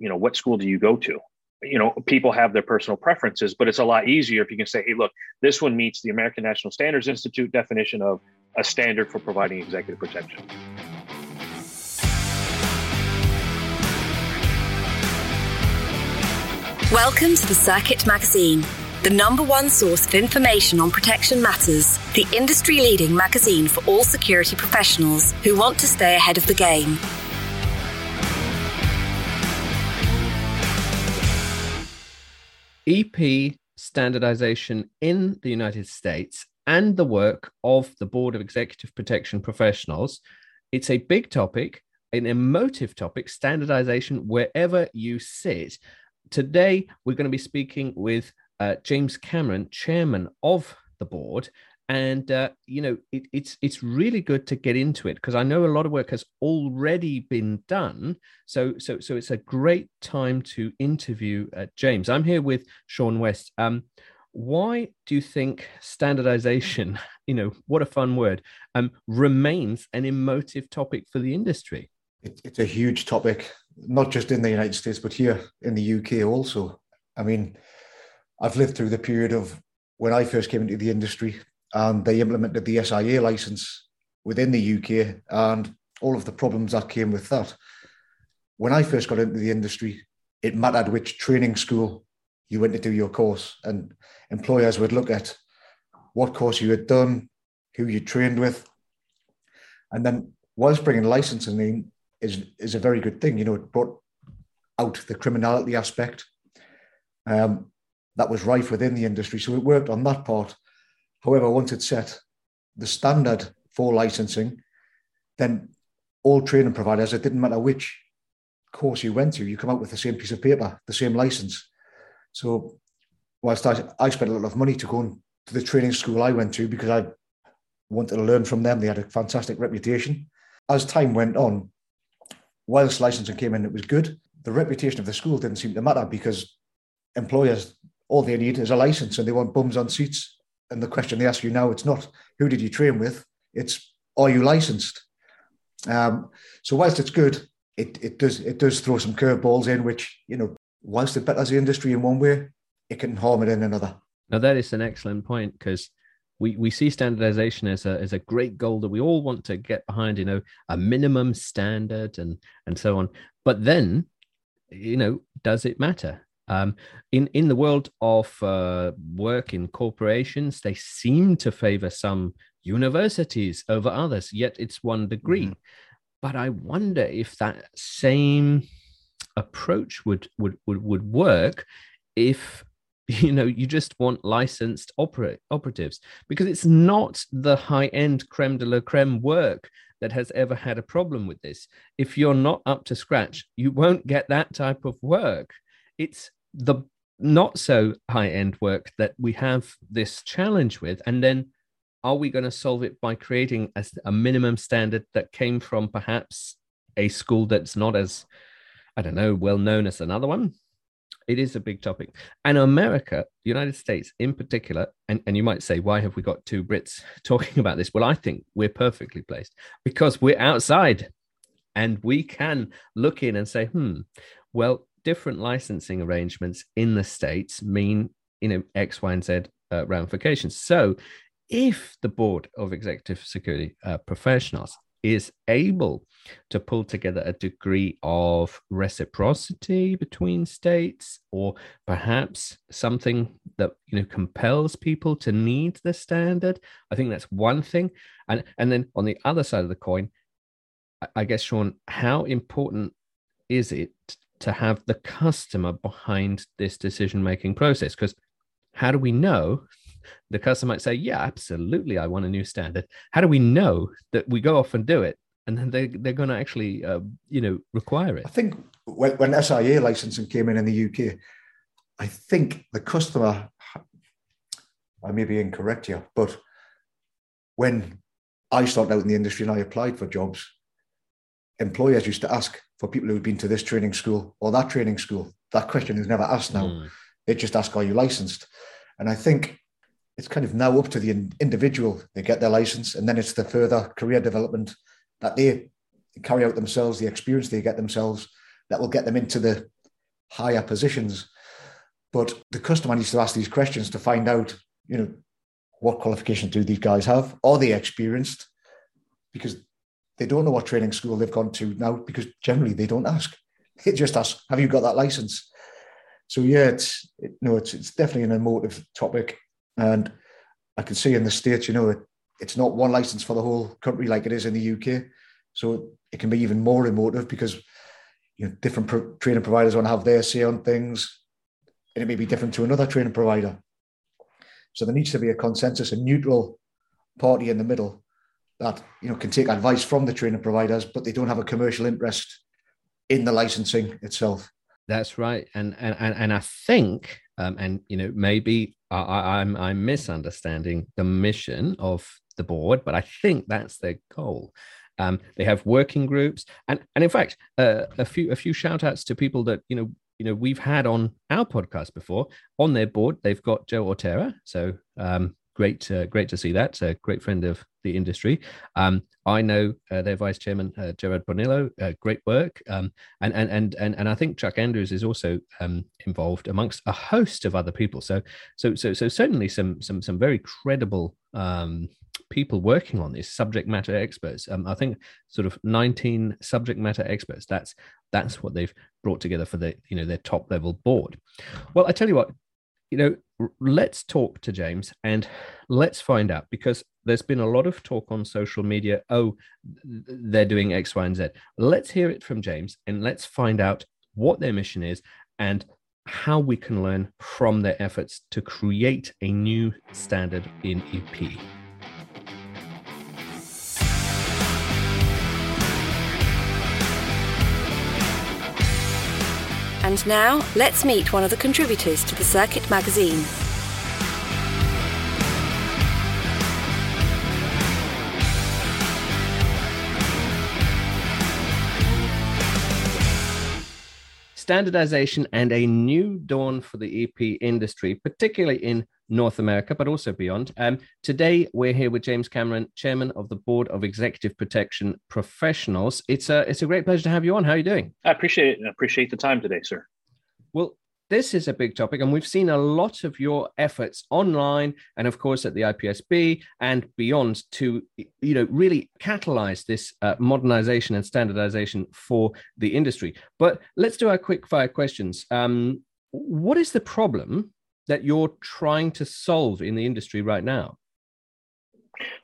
you know, what school do you go to? You know, people have their personal preferences, but it's a lot easier if you can say, hey, look, this one meets the American National Standards Institute definition of a standard for providing executive protection. Welcome to the Circuit Magazine, the number one source of information on protection matters, the industry leading magazine for all security professionals who want to stay ahead of the game. EP standardization in the United States and the work of the Board of Executive Protection Professionals. It's a big topic, an emotive topic, standardization wherever you sit. Today, we're going to be speaking with uh, James Cameron, chairman of the board, and uh, you know it, it's it's really good to get into it because I know a lot of work has already been done. So so so it's a great time to interview uh, James. I'm here with Sean West. Um, why do you think standardization, you know, what a fun word, um, remains an emotive topic for the industry? It, it's a huge topic, not just in the United States, but here in the UK also. I mean, I've lived through the period of when I first came into the industry, and they implemented the SIA license within the UK and all of the problems that came with that. When I first got into the industry, it mattered which training school you went to do your course, and employers would look at what course you had done, who you trained with, and then whilst bringing licensing in is is a very good thing. You know, it brought out the criminality aspect um, that was rife within the industry, so it worked on that part. However, once it set the standard for licensing, then all training providers, it didn't matter which course you went to, you come out with the same piece of paper, the same license. So, whilst I, I spent a lot of money to go to the training school I went to because I wanted to learn from them, they had a fantastic reputation. As time went on, whilst licensing came in, it was good. The reputation of the school didn't seem to matter because employers, all they need is a license and they want bums on seats and the question they ask you now, it's not who did you train with, it's are you licensed? Um, so whilst it's good, it, it does it does throw some curveballs in, which you know, whilst it betters the industry in one way, it can harm it in another. Now that is an excellent point because we, we see standardization as a as a great goal that we all want to get behind, you know, a minimum standard and and so on. But then, you know, does it matter? Um, in in the world of uh, work in corporations, they seem to favor some universities over others. Yet it's one degree. Mm-hmm. But I wonder if that same approach would would would, would work if you know you just want licensed opera- operatives because it's not the high end creme de la creme work that has ever had a problem with this if you're not up to scratch you won't get that type of work it's the not so high end work that we have this challenge with and then are we going to solve it by creating a, a, minimum standard that came from perhaps a school that's not as i don't know well known as another one? It is a big topic. And america the united states in particular and, and you might say why have we got two brits talking about this? Well i think we're perfectly placed because we're outside and we can look in and say hmm well different licensing arrangements in the states mean you know X, Y, and Z uh, ramifications. So, if the board of executive security uh, professionals is able to pull together a degree of reciprocity between states or perhaps something that you know compels people to need the standard i think that's one thing and and then on the other side of the coin i guess sean how important is it to have the customer behind this decision making process because how do we know? The customer might say yeah absolutely i want a new standard. How do we know that we go off and do it and then they, they're going to actually uh, you know require it? I think when, when sia licensing came in in the uk i think the customer i may be incorrect here but when i started out in the industry and i applied for jobs employers used to ask for people who had been to this training school or that training school. That question is never asked now. Mm. They just ask, "Are you licensed?" And I think it's kind of now up to the individual. They get their license, and then it's the further career development that they carry out themselves, the experience they get themselves, that will get them into the higher positions. But the customer needs to ask these questions to find out, you know, what qualifications do these guys have? Are they experienced? Because they don't know what training school they've gone to now because generally they don't ask. They just ask, have you got that license? So yeah, it's it, no, it's it's definitely an emotive topic, and I can see in the states, you know, it, it's not one license for the whole country like it is in the UK. So it can be even more emotive because you know different pro- training providers want to have their say on things, and it may be different to another training provider. So there needs to be a consensus, a neutral party in the middle that you know can take advice from the training providers, but they don't have a commercial interest in the licensing itself. That's right, and and and I think, um, and you know, maybe I, I'm I'm misunderstanding the mission of the board, but I think that's their goal. Um, they have working groups, and and in fact, uh, a few a few shout outs to people that you know you know we've had on our podcast before. On their board, they've got Joe Autera, so um, great, uh, great to see that. A great friend of the industry. Um, I know uh, their vice chairman uh, Gerard Bonillo. Uh, great work, um, and, and and and and I think Chuck Andrews is also um, involved amongst a host of other people. So so so so certainly some some some very credible um, people working on this subject matter experts. Um, I think sort of 19 subject matter experts. That's that's what they've brought together for the you know their top level board. Well, I tell you what, you know, let's talk to James and let's find out because there's been a lot of talk on social media. Oh, they're doing X, Y, and Z. Let's hear it from James and let's find out what their mission is and how we can learn from their efforts to create a new standard in EP. And now, let's meet one of the contributors to the Circuit magazine. Standardization and a new dawn for the EP industry, particularly in North America, but also beyond. Um, today, we're here with James Cameron, Chairman of the Board of Executive Protection Professionals. It's a, it's a great pleasure to have you on. How are you doing? I appreciate it. I appreciate the time today, sir. Well, this is a big topic, and we've seen a lot of your efforts online and, of course, at the IPSB and beyond to, you know, really catalyze this uh, modernization and standardization for the industry. But let's do our quick fire questions. Um, what is the problem that you're trying to solve in the industry right now?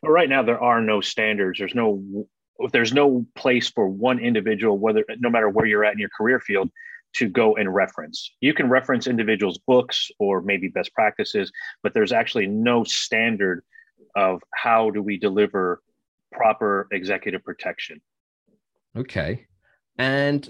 Well, right now there are no standards. There's no there's no place for one individual, whether no matter where you're at in your career field, to go and reference. You can reference individuals' books or maybe best practices, but there's actually no standard of how do we deliver proper executive protection. Okay. And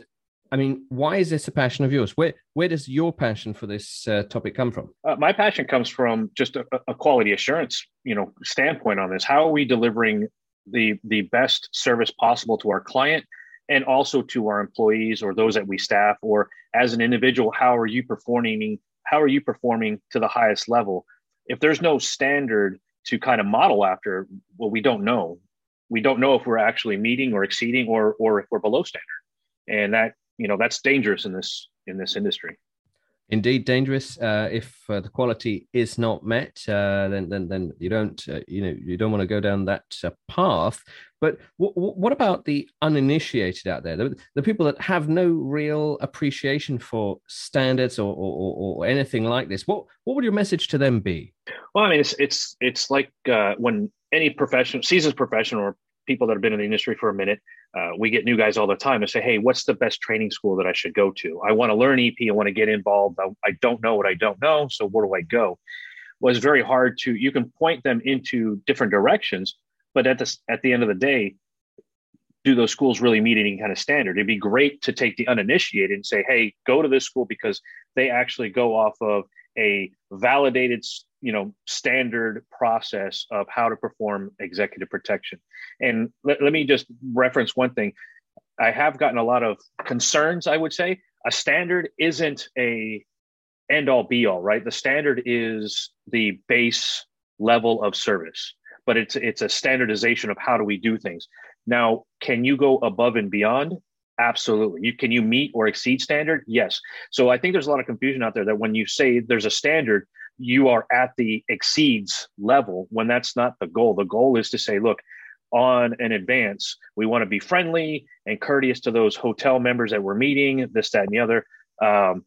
I mean, why is this a passion of yours? Where where does your passion for this uh, topic come from? Uh, my passion comes from just a, a, quality assurance, you know, standpoint on this. How are we delivering the the best service possible to our client, and also to our employees or those that we staff, or as an individual, how are you performing? How are you performing to the highest level? If there's no standard to kind of model after, well, we don't know. We don't know if we're actually meeting or exceeding, or or if we're below standard, and that you know that's dangerous in this in this industry indeed dangerous uh, if uh, the quality is not met uh, then, then then you don't uh, you know you don't want to go down that uh, path. But w- w- what about the uninitiated out there? The, the, people that have no real appreciation for standards or, or, or, anything like this what what would your message to them be? Well i mean it's it's it's like uh, when any professional seasoned professional or people that have been in the industry for a minute uh, we get new guys all the time and say, "Hey, what's the best training school that I should go to? I want to learn EP. I want to get involved. I, I don't know what I don't know. So where do I go?" Was very hard to. You can point them into different directions, but at the at the end of the day, do those schools really meet any kind of standard? It'd be great to take the uninitiated and say, "Hey, go to this school because they actually go off of a validated you know standard process of how to perform executive protection and let, let me just reference one thing i have gotten a lot of concerns i would say a standard isn't a end all be all right the standard is the base level of service but it's it's a standardization of how do we do things now can you go above and beyond Absolutely. You can you meet or exceed standard? Yes. So I think there's a lot of confusion out there that when you say there's a standard, you are at the exceeds level when that's not the goal. The goal is to say, look, on an advance, we want to be friendly and courteous to those hotel members that we're meeting, this, that, and the other. Um,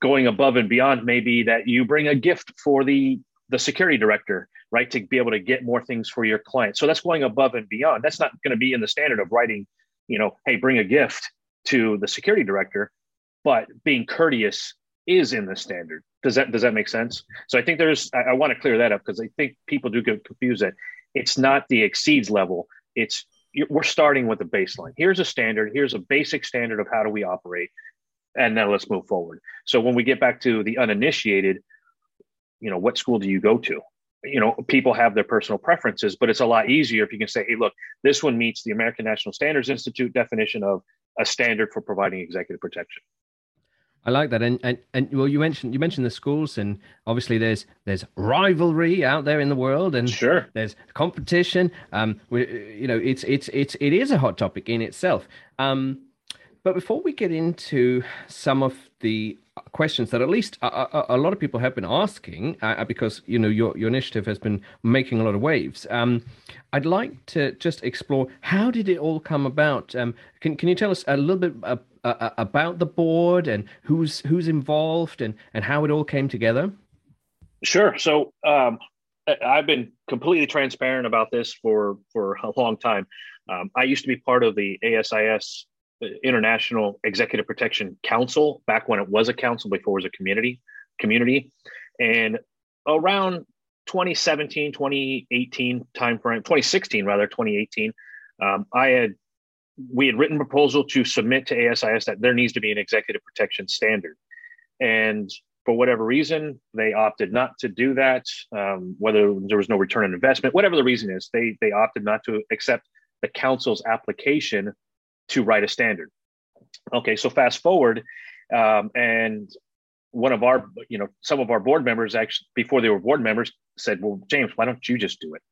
going above and beyond maybe that you bring a gift for the the security director, right, to be able to get more things for your client. So that's going above and beyond. That's not going to be in the standard of writing, you know, hey, bring a gift to the security director, but being courteous is in the standard. Does that does that make sense? So I think there's I, I want to clear that up because I think people do get confused that it's not the exceeds level. It's we're starting with a baseline. Here's a standard. Here's a basic standard of how do we operate, and now let's move forward. So when we get back to the uninitiated, you know, what school do you go to? You know, people have their personal preferences, but it's a lot easier if you can say, hey, look, this one meets the American National Standards Institute definition of a standard for providing executive protection. I like that, and, and and well, you mentioned you mentioned the schools, and obviously there's there's rivalry out there in the world, and sure there's competition. Um, we, you know, it's it's it's it is a hot topic in itself. Um, but before we get into some of the questions that at least a, a, a lot of people have been asking, uh, uh, because you know your your initiative has been making a lot of waves. Um, I'd like to just explore how did it all come about. Um, can can you tell us a little bit uh, uh, about the board and who's who's involved and and how it all came together? Sure. So um, I've been completely transparent about this for for a long time. Um, I used to be part of the ASIS International Executive Protection Council back when it was a council before it was a community community, and around 2017 2018 timeframe 2016 rather 2018 um, i had we had written proposal to submit to ASIS that there needs to be an executive protection standard. And for whatever reason, they opted not to do that. Um, whether there was no return on investment, whatever the reason is, they they opted not to accept the council's application to write a standard. Okay, so fast forward, um, and one of our, you know, some of our board members actually, before they were board members, said, "Well, James, why don't you just do it?"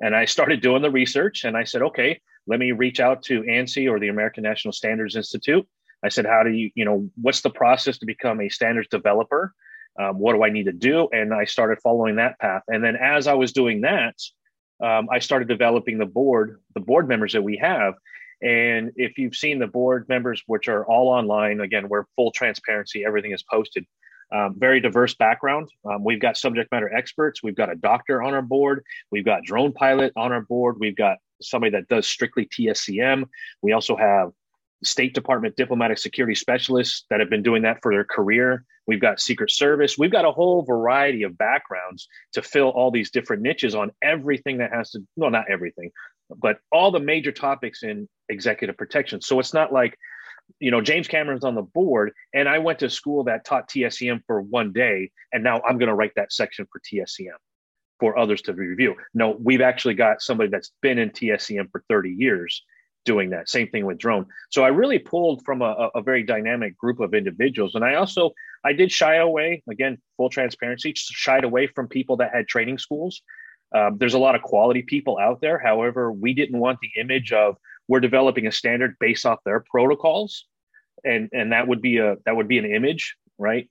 And I started doing the research, and I said, "Okay, let me reach out to ANSI or the American National Standards Institute. I said, how do you, you know, what's the process to become a standards developer? Um, what do I need to do? And I started following that path. And then as I was doing that, um, I started developing the board, the board members that we have. And if you've seen the board members, which are all online, again, we're full transparency, everything is posted. Um, very diverse background. Um, we've got subject matter experts. We've got a doctor on our board. We've got drone pilot on our board. We've got somebody that does strictly TSCM. We also have State Department diplomatic security specialists that have been doing that for their career. We've got Secret Service. We've got a whole variety of backgrounds to fill all these different niches on everything that has to, well, not everything, but all the major topics in executive protection. So it's not like, you know, James Cameron's on the board and I went to school that taught TSCM for one day and now I'm going to write that section for TSCM for others to review. No, we've actually got somebody that's been in TSCM for 30 years doing that. Same thing with drone. So I really pulled from a, a very dynamic group of individuals. And I also, I did shy away, again, full transparency, shied away from people that had training schools. Um, there's a lot of quality people out there. However, we didn't want the image of we're developing a standard based off their protocols. And, and that would be a that would be an image, right?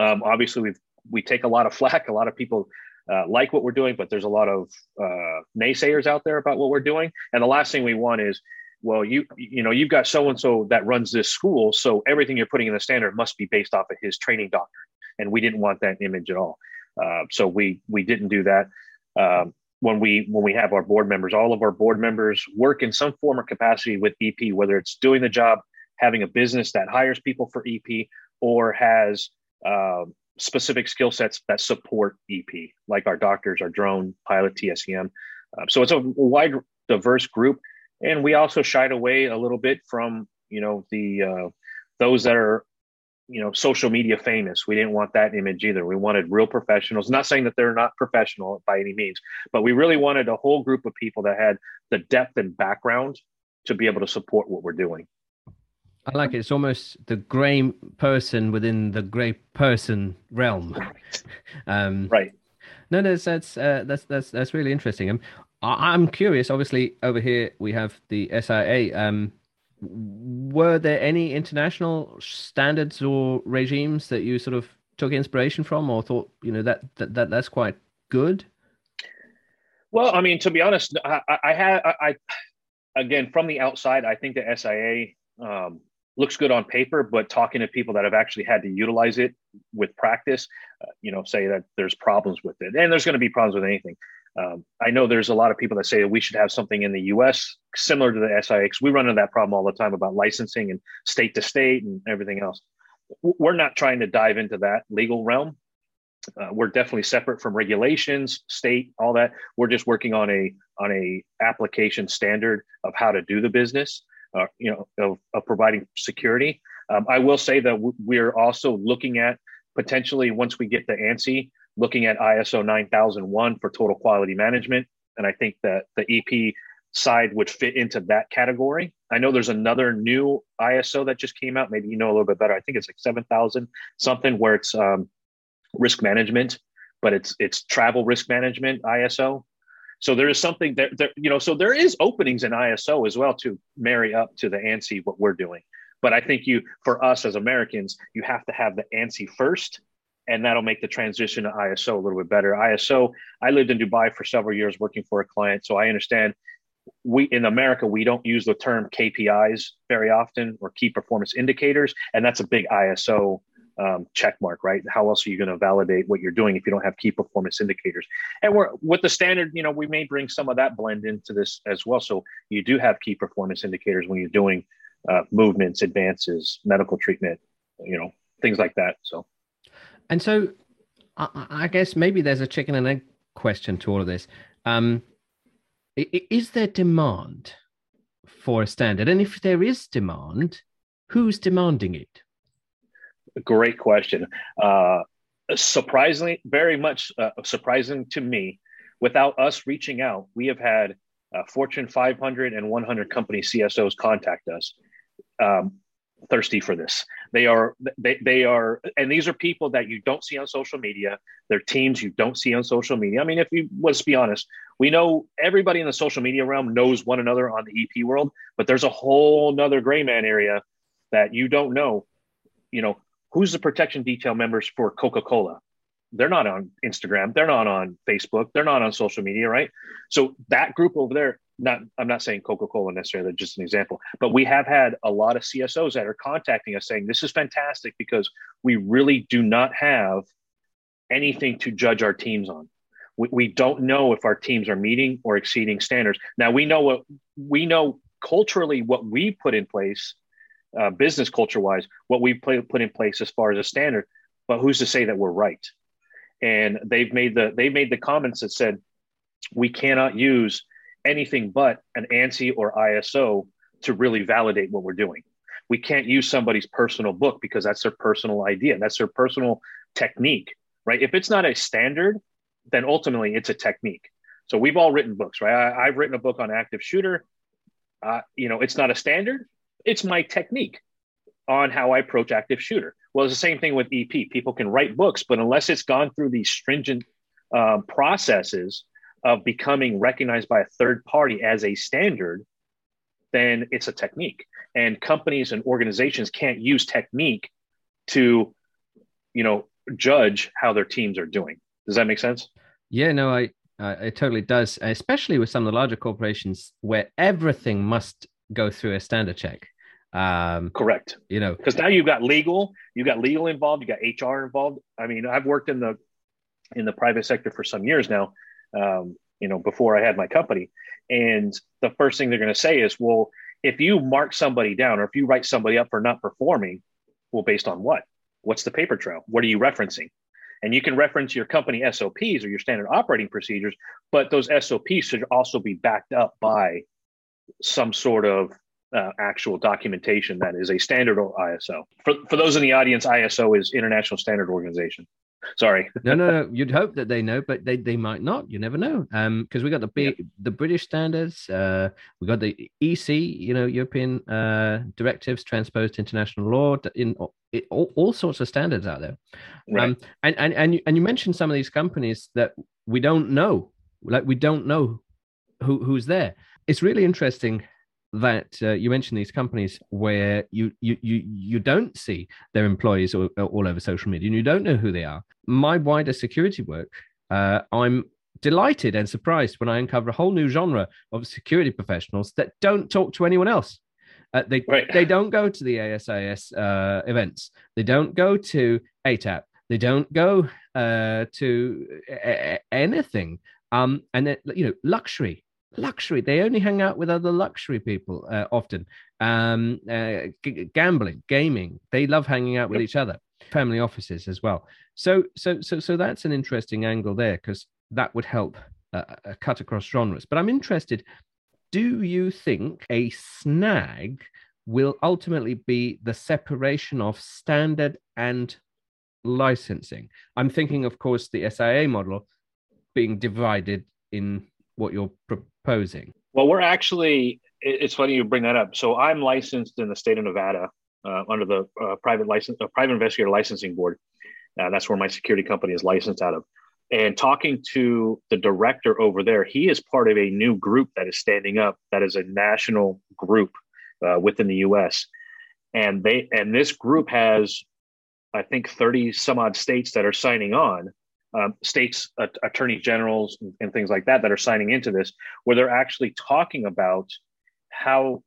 Um, obviously, we we take a lot of flack. A lot of people uh, like what we're doing, but there's a lot of uh, naysayers out there about what we're doing. And the last thing we want is, well, you you know, you've got so and so that runs this school, so everything you're putting in the standard must be based off of his training doctrine, and we didn't want that image at all. Uh, so we we didn't do that. Um, when we when we have our board members, all of our board members work in some form or capacity with EP, whether it's doing the job, having a business that hires people for EP, or has um, specific skill sets that support EP, like our doctors, our drone pilot, TSCM. Uh, so it's a wide, diverse group, and we also shied away a little bit from you know the uh, those that are you know social media famous. We didn't want that image either. We wanted real professionals. Not saying that they're not professional by any means, but we really wanted a whole group of people that had the depth and background to be able to support what we're doing. I like it. It's almost the grey person within the grey person realm. Um, right. No, no, that's uh, that's that's that's really interesting. Um, I, am curious. Obviously, over here we have the SIA. Um, were there any international standards or regimes that you sort of took inspiration from or thought you know that that, that that's quite good? Well i mean to be honest i, I I, again from the outside i think the sia um, looks good on paper but talking to people that have actually had to utilize it with practice uh, you know say that there's problems with it. And there's going to be problems with anything um, I know there's a lot of people that say that we should have something in the U.S. similar to the SIA. We run into that problem all the time about licensing and state to state and everything else. We're not trying to dive into that legal realm. Uh, we're definitely separate from regulations, state, all that. We're just working on a on a application standard of how to do the business. Uh, you know, of, of providing security. Um, I will say that we're also looking at potentially once we get the ANSI looking at ISO 9001 for total quality management. And I think that the EP side would fit into that category. I know there's another new ISO that just came out. Maybe you know a little bit better. I think it's like 7,000 something where it's um, risk management, but it's it's travel risk management ISO. So there is something that, that you know. So there is openings in ISO as well to marry up to the ANSI what we're doing. But I think you, for us as Americans, you have to have the ANSI first and that'll make the transition to ISO a little bit better. ISO, I lived in Dubai for several years working for a client, so I understand we in America we don't use the term KPIs very often or key performance indicators, and that's a big ISO um, check mark, right? How else are you going to validate what you're doing if you don't have key performance indicators? And we're with the standard, you know, we may bring some of that blend into this as well. So you do have key performance indicators when you're doing uh, movements, advances, medical treatment, you know, things like that. So. And so I, I, guess maybe there's a chicken and egg question to all of this. Um, is there demand for a standard? And if there is demand, who's demanding it? Great question. Uh, surprisingly, very much uh, surprising to me, without us reaching out, we have had uh, Fortune 500 and 100 company CSOs contact us. Um, thirsty for this. They are they, they are and these are people that you don't see on social media. They're teams you don't see on social media. I mean, if you let's be honest, we know everybody in the social media realm knows one another on the EP world, but there's a whole nother gray man area that you don't know. You know, who's the protection detail members for Coca-Cola? They're not on Instagram, they're not on Facebook, they're not on social media, right? So that group over there, not I'm not saying Coca-Cola necessarily, just an example, but we have had a lot of CSOs that are contacting us saying this is fantastic because we really do not have anything to judge our teams on. We, we don't know if our teams are meeting or exceeding standards. Now we know what we know culturally what we put in place, uh, business culture wise, what we put in place as far as a standard, but who's to say that we're right? And they've made the they've made the comments that said we cannot use anything but an ANSI or ISO to really validate what we're doing. We can't use somebody's personal book because that's their personal idea. That's their personal technique, right? If it's not a standard, then ultimately it's a technique. So we've all written books, right? I, have written a book on active shooter. Uh, you know, it's not a standard. It's my technique on how I approach active shooter. Well, it's the same thing with EP. People can write books, but unless it's gone through these stringent uh, processes of becoming recognized by a third party as a standard, then it's a technique. And companies and organizations can't use technique to, you know, judge how their teams are doing. Does that make sense? Yeah, no, I, uh, it totally does, especially with some of the larger corporations where everything must go through a standard check. Um, Correct. You know, because now you've got legal, you've got legal involved, you got HR involved. I mean, I've worked in the in the private sector for some years now, um, you know, before I had my company. And the first thing they're going to say is, well, if you mark somebody down or if you write somebody up for not performing, well, based on what? What's the paper trail? What are you referencing? And you can reference your company SOPs or your standard operating procedures, but those SOPs should also be backed up by some sort of uh, actual documentation that is a standard ISO. For, for those in the audience, ISO is International Standard Organization. Sorry. no, no, no. You'd hope that they know, but they, they might not. You never know. Um, because we got the big yeah. the British standards. Uh, we got the EC, you know, European uh directives transposed to international law. In it, all, all sorts of standards out there. Right. Um, and and and you, and you mentioned some of these companies that we don't know. Like we don't know who who's there. It's really interesting that uh, you mentioned these companies where you you you you don't see their employees all, all over social media and you don't know who they are. My wider security work, uh, I'm delighted and surprised when I uncover a whole new genre of security professionals that don't talk to anyone else. Uh, they right. they don't go to the ASIS uh, events. They don't go to ATAP. They don't go uh, to a- anything. Um, and you know, luxury, luxury. They only hang out with other luxury people uh, often. Um, uh, g- gambling, gaming. They love hanging out with yep. each other. Family offices as well. So, so, so, so that's an interesting angle there because that would help uh, cut across genres. But I'm interested. Do you think a snag will ultimately be the separation of standard and licensing? I'm thinking, of course, the SIA model being divided in what you're proposing. Well, we're actually, it's funny you bring that up. So I'm licensed in the state of Nevada uh, under the uh, private license, uh, private investigator licensing board. Uh, that's where my security company is licensed out of. And talking to the director over there, he is part of a new group that is standing up. That is a national group uh, within the U.S. And they and this group has, I think, thirty some odd states that are signing on. Um, states uh, attorney generals and, and things like that that are signing into this, where they're actually talking about how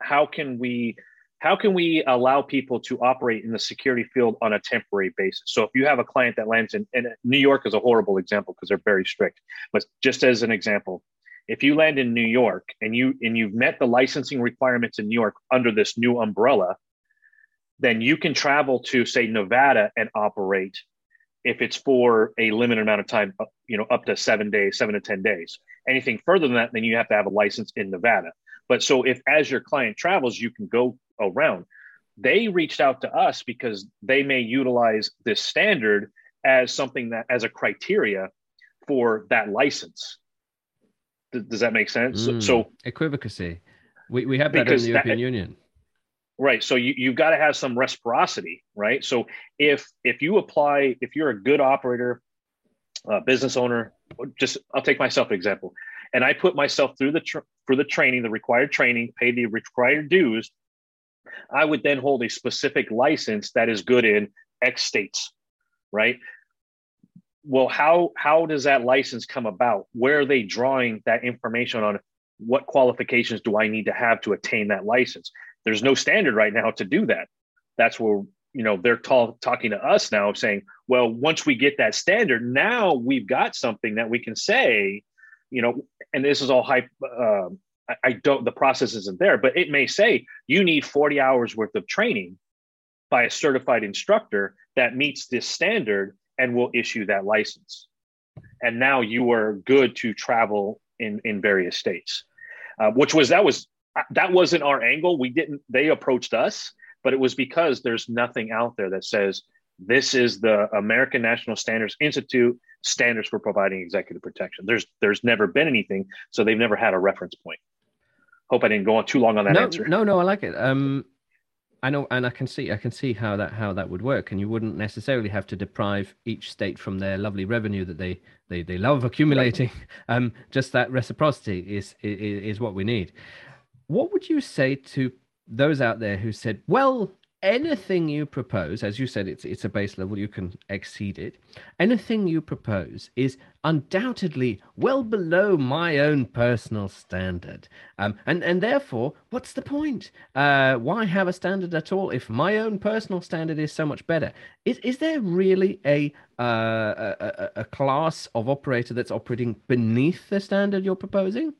how can we how can we allow people to operate in the security field on a temporary basis? So if you have a client that lands in, and New York is a horrible example because they're very strict, but just as an example, if you land in New York and you and you've met the licensing requirements in New York under this new umbrella, then you can travel to say Nevada and operate if it's for a limited amount of time, you know, up to seven days, seven to 10 days. Anything further than that, then you have to have a license in Nevada. But so if as your client travels, you can go around. They reached out to us because they may utilize this standard as something that as a criteria for that license. does that make sense? Mm, so, equivocacy. We, we have that in the European that, Union. Right. So you, you've got to have some reciprocity, right? So if if you apply, if you're a good operator, uh, business owner, just I'll take myself example, and I put myself through the tr- for the training, the required training, pay the required dues, I would then hold a specific license that is good in X states, right? Well, how how does that license come about? Where are they drawing that information on what qualifications do I need to have to attain that license? There's no standard right now to do that. That's where you know they're ta- talking to us now, saying, well, once we get that standard, now we've got something that we can say, you know, and this is all hype. Uh, I, don't, the process isn't there, but it may say you need 40 hours worth of training by a certified instructor that meets this standard and will issue that license. And now you are good to travel in, in various states, uh, which was, that was, that wasn't our angle. We didn't, they approached us, but it was because there's nothing out there that says this is the American National Standards Institute standards for providing executive protection. There's there's never been anything, so they've never had a reference point. Hope I didn't go on too long on that no, answer. No, no, I like it. Um, I know, and I can see, I can see how that how that would work, and you wouldn't necessarily have to deprive each state from their lovely revenue that they they, they love accumulating. Right. Um, just that reciprocity is, is is what we need. What would you say to those out there who said, "Well, anything you propose, as you said, it's it's a base level, you can exceed it. Anything you propose is undoubtedly well below my own personal standard, um, and and therefore, what's the point? Uh, why have a standard at all if my own personal standard is so much better? Is is there really a uh, a, a class of operator that's operating beneath the standard you're proposing?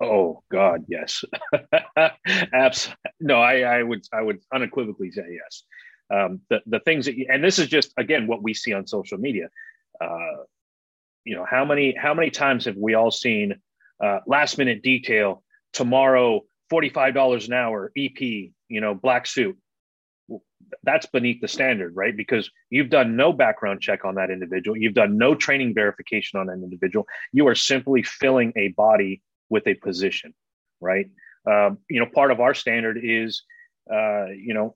Oh God, yes. Absolutely. No, I, I would I would unequivocally say yes. Um, the the things that you, and this is just again what we see on social media. Uh, you know how many how many times have we all seen uh, last minute detail tomorrow forty five dollars an hour EP you know black suit. That's beneath the standard, right? Because you've done no background check on that individual. You've done no training verification on an individual. You are simply filling a body with a position, right? Um, you know, part of our standard is, uh, you know,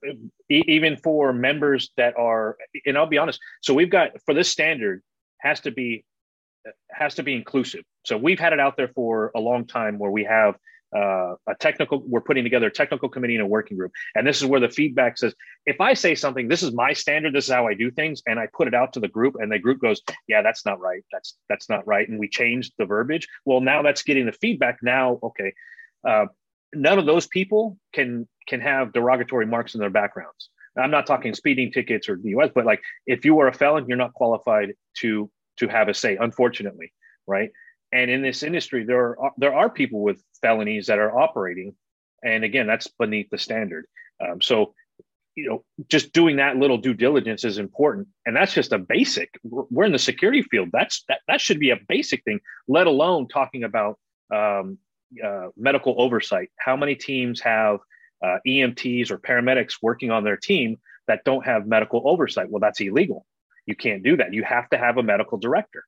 even for members that are, and I'll be honest. So we've got for this standard has to be has to be inclusive. So we've had it out there for a long time where we have uh, a technical we're putting together a technical committee and a working group. And this is where the feedback says if i say something this is my standard this is how i do things and i put it out to the group and the group goes yeah that's not right that's that's not right and we changed the verbiage. Well now that's getting the feedback now okay uh, none of those people can can have derogatory marks in their backgrounds. I'm not talking speeding tickets or us but like if you are a felon you're not qualified to to have a say unfortunately right and in this industry, there are there are people with felonies that are operating, and again, that's beneath the standard. Um, so, you know, just doing that little due diligence is important, and that's just a basic. We're in the security field. That's that that should be a basic thing. Let alone talking about um, uh, medical oversight. How many teams have uh, EMTs or paramedics working on their team that don't have medical oversight? Well, that's illegal. You can't do that. You have to have a medical director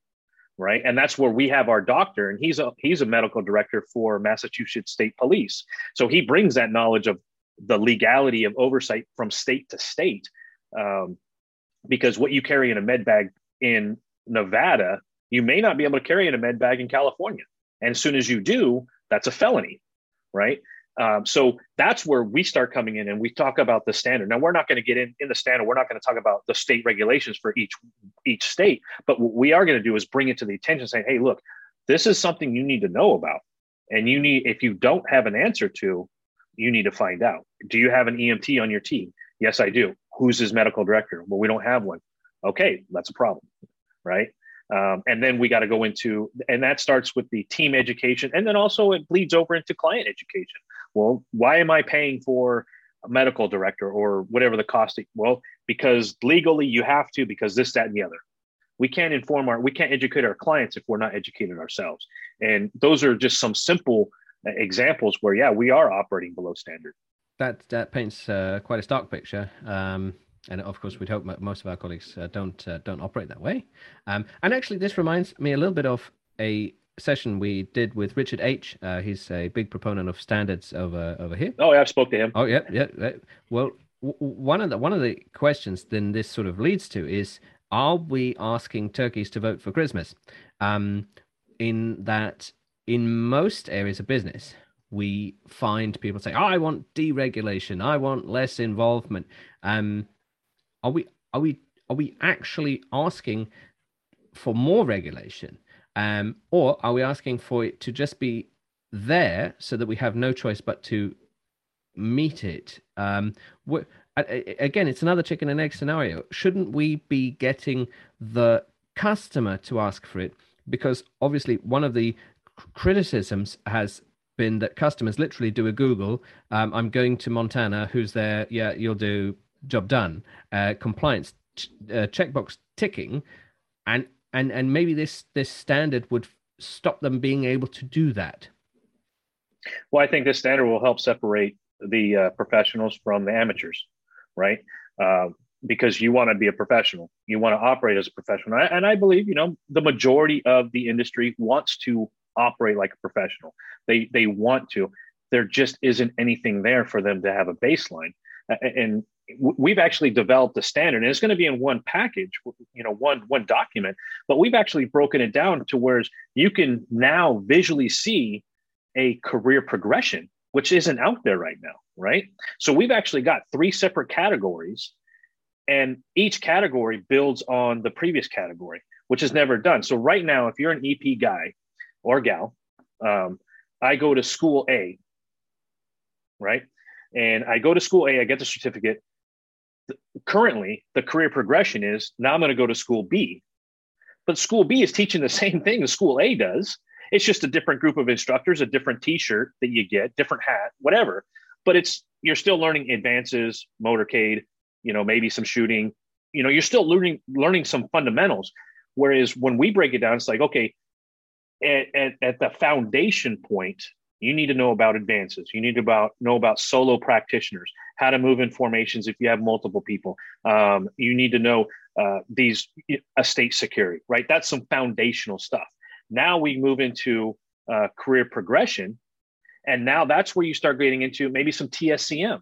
right? And that's where we have our doctor and he's a he's a medical director for massachusetts state police. So he brings that knowledge of the legality of oversight from state to state um, because what you carry in a med bag in nevada you may not be able to carry in a med bag in california. And as soon as you do that's a felony right um, so that's where we start coming in and we talk about the standard. Now we're not going to get in in the standard. We're not going to talk about the state regulations for each each state, but what we are going to do is bring it to the attention, saying, "Hey, look, this is something you need to know about, and you need if you don't have an answer to, you need to find out. Do you have an EMT on your team? Yes, I do. Who's his medical director? Well, we don't have one. Okay, that's a problem, right? Um, and then we got to go into, and that starts with the team education. And then also it bleeds over into client education. Well, why am I paying for a medical director or whatever the cost? Well, because legally you have to, because this, that, and the other. We can't inform our, we can't educate our clients if we're not educated ourselves. And those are just some simple examples where, yeah, we are operating below standard. That, that paints uh, quite a stark picture. Um, and of course, we'd hope most of our colleagues uh, don't uh, don't operate that way. Um, and actually, this reminds me a little bit of a session we did with Richard H. Uh, he's a big proponent of standards over over here. Oh, yeah, I've spoke to him. Oh, yeah, yeah. Well, w- one of the one of the questions then this sort of leads to is: Are we asking turkeys to vote for Christmas? Um, in that, in most areas of business, we find people say, oh, "I want deregulation. I want less involvement." Um, are we are we are we actually asking for more regulation, um, or are we asking for it to just be there so that we have no choice but to meet it? Um, again, it's another chicken and egg scenario. Shouldn't we be getting the customer to ask for it? Because obviously, one of the criticisms has been that customers literally do a Google. Um, I'm going to Montana. Who's there? Yeah, you'll do job done, uh, compliance ch- uh, checkbox ticking, and and and maybe this this standard would stop them being able to do that. Well, I think this standard will help separate the uh, professionals from the amateurs, right? Uh, because you want to be a professional, you want to operate as a professional, and I believe you know the majority of the industry wants to operate like a professional. They they want to. There just isn't anything there for them to have a baseline, and we've actually developed a standard and it's going to be in one package you know one one document but we've actually broken it down to where you can now visually see a career progression which isn't out there right now right? So we've actually got three separate categories and each category builds on the previous category which is never done. So right now if you're an ep guy or gal um, i go to school a right? And I go to school A, I get the certificate currently the career progression is now I'm going to go to school B. But school B is teaching the same thing as school A does. It's just a different group of instructors, a different t-shirt that you get, different hat, whatever. But it's you're still learning advances, motorcade, you know, maybe some shooting. You know, you're still learning learning some fundamentals. Whereas when we break it down, it's like, okay, at, at, at the foundation point, you need to know about advances. You need to about know about solo practitioners, how to move in formations if you have multiple people. Um, you need to know uh, these estate security, right? That's some foundational stuff. Now we move into uh, career progression, and now that's where you start getting into maybe some TSCM,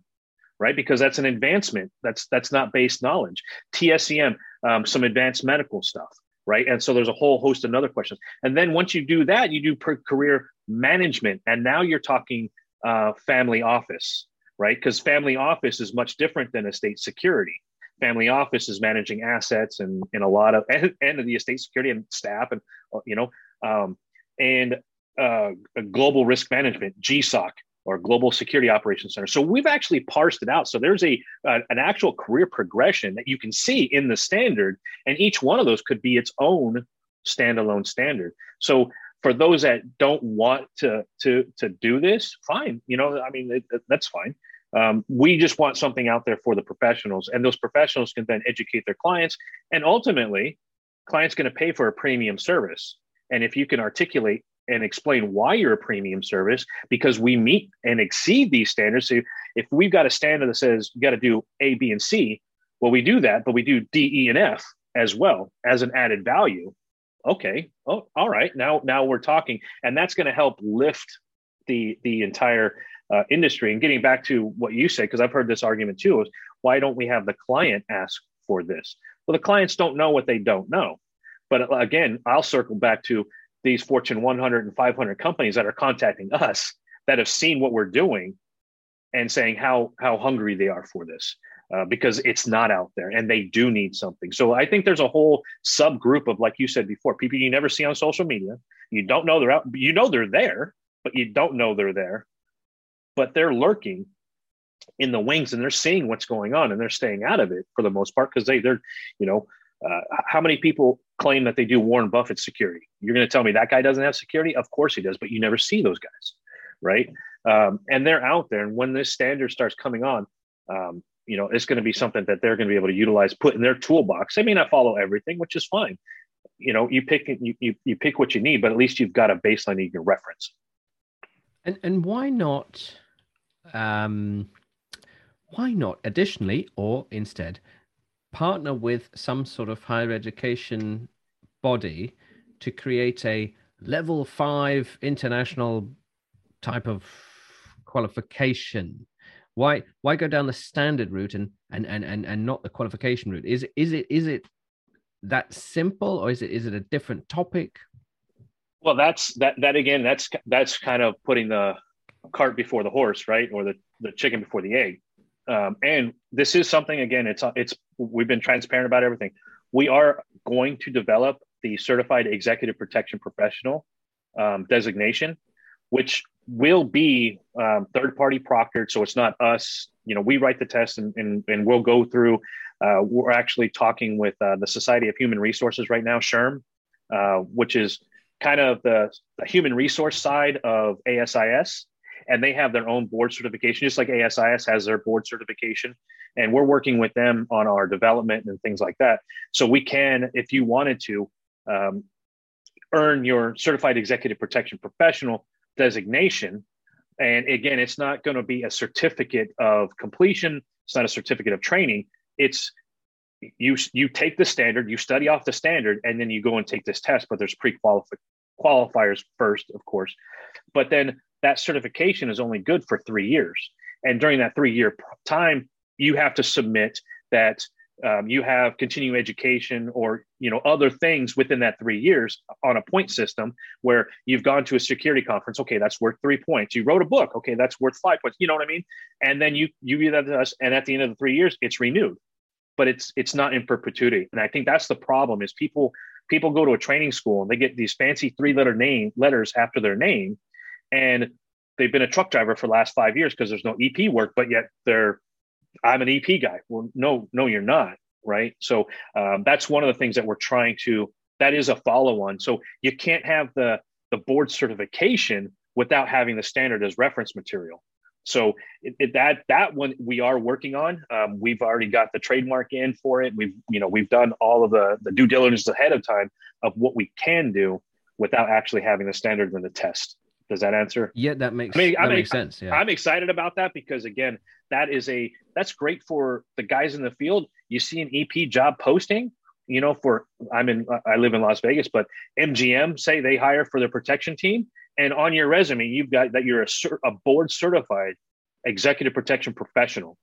right? Because that's an advancement. That's that's not base knowledge. TSCM, um, some advanced medical stuff. Right? And so there's a whole host of other questions. And then once you do that, you do career management, and now you're talking uh, family office, right? Because family office is much different than estate security. Family office is managing assets and, in a lot of and, and the estate security and staff and uh, you know um, and uh, global risk management GSOC or Global Security Operations Center. So we've actually parsed it out. So there's a uh, an actual career progression that you can see in the standard, and each one of those could be its own standalone standard. So for those that don't want to to to do this, fine. You know, I mean, it, that's fine. Um, we just want something out there for the professionals, and those professionals can then educate their clients, and ultimately, clients going to pay for a premium service. And if you can articulate and explain why you're a premium service because we meet and exceed these standards. So if we've got a standard that says you got to do A, B, and C, well, we do that, but we do D, E, and F as well as an added value. Okay. Oh, all right. Now, now we're talking, and that's going to help lift the the entire uh, industry. And getting back to what you said, because I've heard this argument too, is why don't we have the client ask for this? Well, the clients don't know what they don't know. But uh, again, I'll circle back to these Fortune 100 and 500 companies that are contacting us that have seen what we're doing and saying how how hungry they are for this uh, because it's not out there and they do need something. So I think there's a whole subgroup of like you said before, people you never see on social media. You don't know they're out. You know they're there, but you don't know they're there. But they're lurking in the wings and they're seeing what's going on and they're staying out of it for the most part because they they're you know uh, how many people claim that they do Warren Buffett security? You're going to tell me that guy doesn't have security? Of course he does, but you never see those guys, right? Um, and they're out there. And when this standard starts coming on, um, you know, it's going to be something that they're going to be able to utilize, put in their toolbox. They may not follow everything, which is fine. You know, you pick you, you, you pick what you need, but at least you've got a baseline you can reference. And and why not? Um, why not? Additionally, or instead, partner with some sort of higher education body to create a level five international type of qualification. Why why go down the standard route and and and and, and not the qualification route? Is it is it is it that simple or is it is it a different topic? Well that's that that again that's that's kind of putting the cart before the horse right? Or the the chicken before the egg um, and this is something again it's it's we've been transparent about everything. We are going to develop the certified executive protection professional um, designation which will be um, third party proctored. So it's not us. You know we write the test and, and, and we'll go through uh, we're actually talking with uh, the society of human resources right now SHRM uh, which is kind of the, the human resource side of asis and they have their own board certification, just like ASIS has their board certification. And we're working with them on our development and things like that. So we can, if you wanted to, um, earn your certified executive protection professional designation. And again, it's not going to be a certificate of completion. It's not a certificate of training. It's you you take the standard, you study off the standard, and then you go and take this test. But there's pre qualifiers first, of course. But then that certification is only good for three years. And during that three year time, you have to submit that um, you have continuing education or you know other things within that three years on a point system where you've gone to a security conference. Okay that's worth three points. You wrote a book. Okay that's worth five points. You know what i mean? And then you you give that to us and at the end of the three years it's renewed. But it's it's not in perpetuity. And i think that's the problem is people people go to a training school and they get these fancy three letter name letters after their name and they've been a truck driver for the last five years because there's no EP work, but yet they're I'm an EP guy. Well, no, no, you're not, right? So um, that's one of the things that we're trying to. That is a follow-on. So you can't have the the board certification without having the standard as reference material. So it, it, that that one we are working on. Um, we've already got the trademark in for it. We've you know we've done all of the the due diligence ahead of time of what we can do without actually having the standard in the test. Does that answer? Yeah, that makes. I mean, that I mean, makes sense. Yeah. I'm excited about that because again, that is a that's great for the guys in the field. You see an EP job posting, you know, for I'm in I live in Las Vegas, but MGM say they hire for their protection team, and on your resume you've got that you're a, a board certified executive protection professional.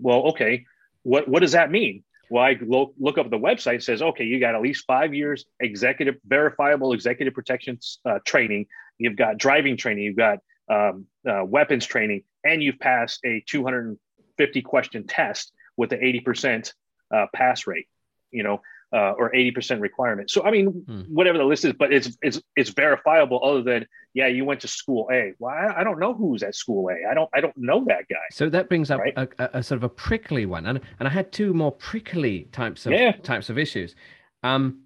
Well, okay, what what does that mean? Well, I look, look up the website says, okay, you got at least five years executive verifiable executive protection uh, training. You've got driving training. You've got um, uh, weapons training, and you've passed a 250 question test with an 80% uh, pass rate. You know, uh, or 80% requirement. So I mean, hmm. whatever the list is, but it's it's it's verifiable. Other than yeah, you went to school A. Well, I, I don't know who's at school A. I don't I don't know that guy. So that brings up right? a, a, a, sort of a prickly one, and and I had two more prickly types of yeah. types of issues. Um,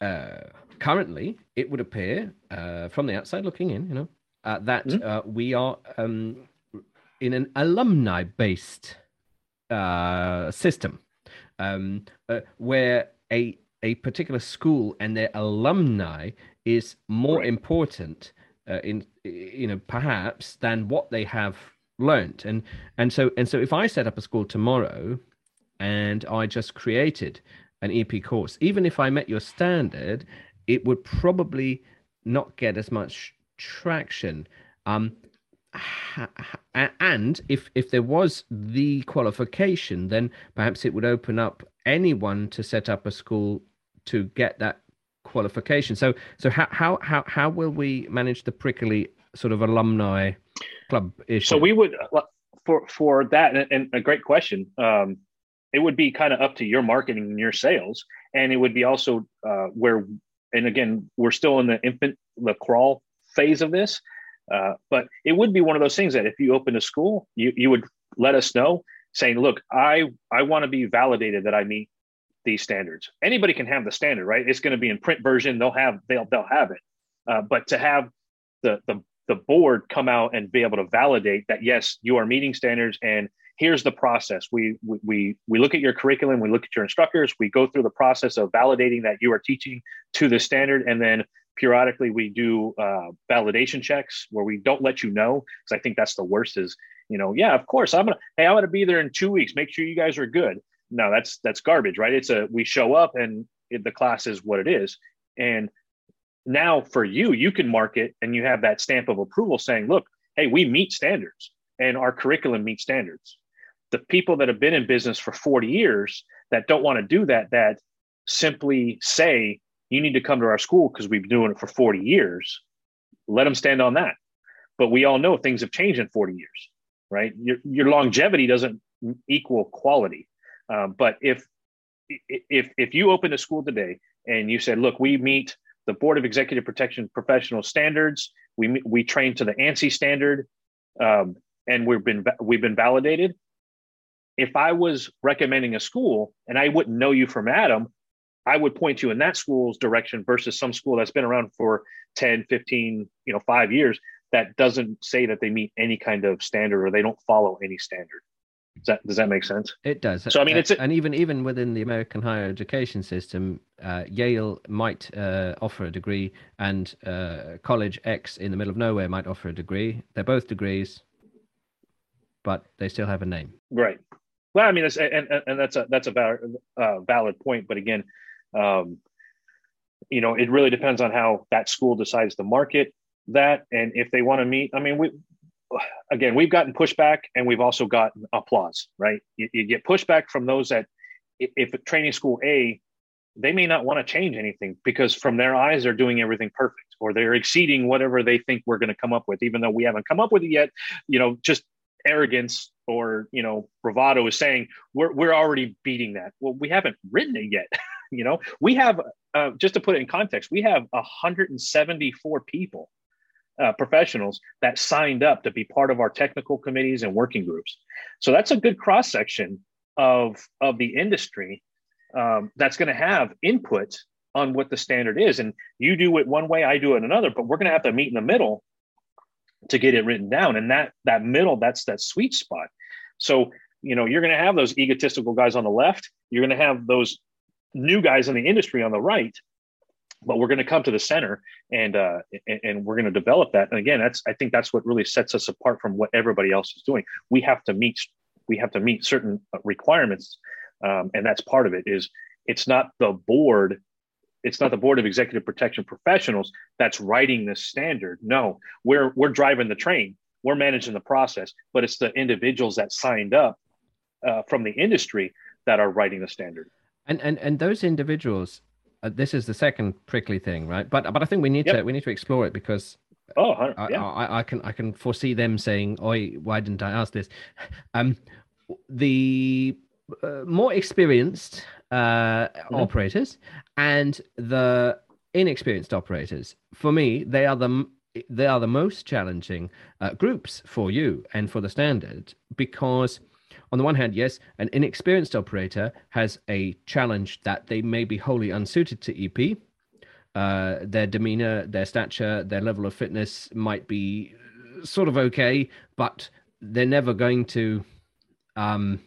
uh, currently, it would appear uh, from the outside looking in, you know, uh, that mm-hmm. uh, we are um, in an alumni based uh, system um, uh, where a a particular school and their alumni is more right. important uh, in you know perhaps than what they have learned and and so and so if i set up a school tomorrow and i just created an ep course even if i met your standard it would probably not get as much traction. Um and if if there was the qualification then perhaps it would open up anyone to set up a school to get that qualification. So so how how how, how will we manage the prickly sort of alumni club issue? So we would uh, for for that and a great question. Um it would be kind of up to your marketing and your sales and it would be also uh, where and again we're still in the infant the crawl phase of this uh, but it would be one of those things that if you open a school, you, you would let us know saying, look, I, I want to be validated that I meet these standards. Anybody can have the standard, right? It's going to be in print version. They'll have, they'll, they'll have it. Uh, but to have the, the, the board come out and be able to validate that, yes, you are meeting standards and here's the process. We, we, we look at your curriculum, we look at your instructors, we go through the process of validating that you are teaching to the standard. And then periodically we do uh, validation checks where we don't let you know because I think that's the worst. Is you know, yeah, of course I'm gonna. Hey, I'm gonna be there in two weeks. Make sure you guys are good. No, that's that's garbage, right? It's a we show up and it, the class is what it is, and now for you, you can mark it and you have that stamp of approval saying, look, hey, we meet standards and our curriculum meets standards. The people that have been in business for 40 years that don't want to do that, that simply say, you need to come to our school because we've been doing it for 40 years. Let them stand on that. But we all know things have changed in 40 years, right? Your, your longevity doesn't equal quality. Um, but if if if you open a school today and you said, look, we meet the Board of Executive Protection Professional Standards, we we train to the ANSI standard, um, and we've been we've been validated. If I was recommending a school and I wouldn't know you from Adam, I would point you in that school's direction versus some school that's been around for 10, 15, you know, five years that doesn't say that they meet any kind of standard or they don't follow any standard. Does that, does that make sense? It does. So I mean, it's a, and even even within the American higher education system, uh, Yale might uh, offer a degree, and uh, College X in the middle of nowhere might offer a degree. They're both degrees, but they still have a name. Right. Well, I mean, and, and that's a that's a valid, uh, valid point. But again, um, you know, it really depends on how that school decides to market that, and if they want to meet. I mean, we again, we've gotten pushback, and we've also gotten applause. Right? You, you get pushback from those that, if training school A, they may not want to change anything because from their eyes they're doing everything perfect, or they're exceeding whatever they think we're going to come up with, even though we haven't come up with it yet. You know, just arrogance or you know bravado is saying we're we're already beating that. Well, we haven't written it yet. you know we have uh, just to put it in context we have 174 people uh, professionals that signed up to be part of our technical committees and working groups so that's a good cross section of of the industry um, that's going to have input on what the standard is and you do it one way i do it another but we're going to have to meet in the middle to get it written down and that that middle that's that sweet spot so you know you're going to have those egotistical guys on the left. You're going to have those new guys in the industry on the right. But we're going to come to the center and uh, and, we're going to develop that. And again that's i think that's what really sets us apart from what everybody else is doing. We have to meet we have to meet certain requirements um, and that's part of it is it's not the board it's not the board of executive protection professionals that's writing this standard. No we're we're driving the train we're managing the process but it's the individuals that signed up uh, from the industry that are writing the standard. And and and those individuals, uh, this is the second prickly thing, right? But but I think we need yep. to we need to explore it because oh yeah. I, I, I, can I can foresee them saying, "Oi, why didn't I ask this?" Um, the uh, more experienced uh, mm-hmm. operators and the inexperienced operators, for me, they are the they are the most challenging uh, groups for you and for the standard because on the one hand, yes, an inexperienced operator has a challenge that they may be wholly unsuited to EP. Uh, their demeanor, their stature, their level of fitness might be sort of okay, but they're never going to, um,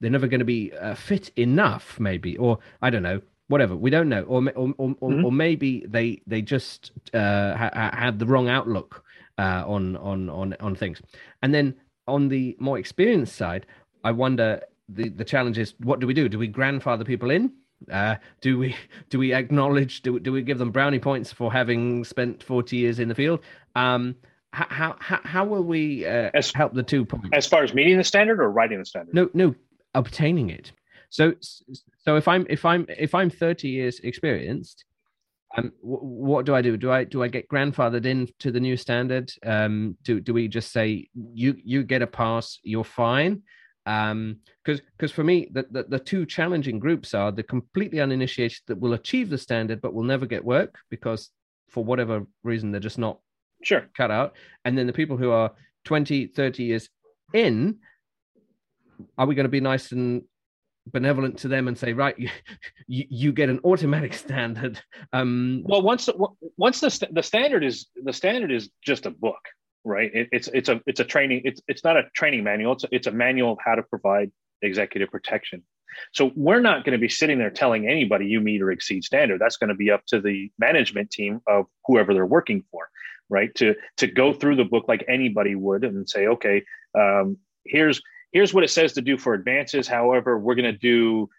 they're never going to be uh, fit enough, maybe, or I don't know, whatever. We don't know, or or or, mm-hmm. or maybe they they just uh, ha- have the wrong outlook uh, on on on on things, and then on the more experienced side, I wonder the the challenge is what do we do? Do we grandfather people in? Uh, do we do we acknowledge? Do do we give them brownie points for having spent forty years in the field? Um, how how how will we uh, as, help the two points? As far as meeting the standard or writing the standard? No, no, obtaining it. So so if I'm if I'm if I'm thirty years experienced, um, what do I do? Do I do I get grandfathered in to the new standard? Um, do do we just say you you get a pass, you're fine? Um, because because for me, the, the the two challenging groups are the completely uninitiated that will achieve the standard but will never get work because for whatever reason they're just not sure cut out, and then the people who are 20, 30 years in, are we going to be nice and benevolent to them and say, right, you, you, get an automatic standard. Um, well, once once the the standard is the standard is just a book, right? It, it's it's a it's a training. It's it's not a training manual. It's a, it's a manual of how to provide executive protection. So we're not going to be sitting there telling anybody you meet or exceed standard. That's going to be up to the management team of whoever they're working for, right? To to go through the book like anybody would and say, okay, um, here's here's what it says to do for advances. However, we're going to do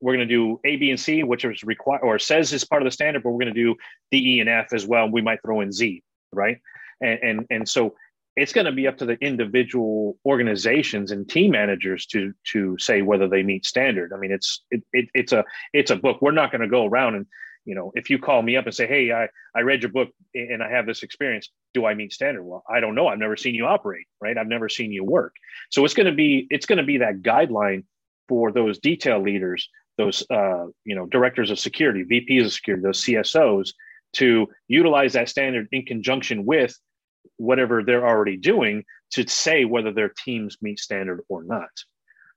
we're going to do A, B, and C, which is required or says is part of the standard, but we're going to do D, E, and F as well. And we might throw in Z, right? And and and so it's going to be up to the individual organizations and team managers to to say whether they meet standard. I mean, it's it, it it's a it's a book. We're not going to go around and you know, if you call me up and say, "Hey, I I read your book and I have this experience, do I meet standard?" Well, I don't know. I've never seen you operate, right? I've never seen you work. So it's going to be it's going to be that guideline for those detail leaders, those uh, you know, directors of security, VPs of security, those CSOs to utilize that standard in conjunction with whatever they're already doing to say whether their teams meet standard or not.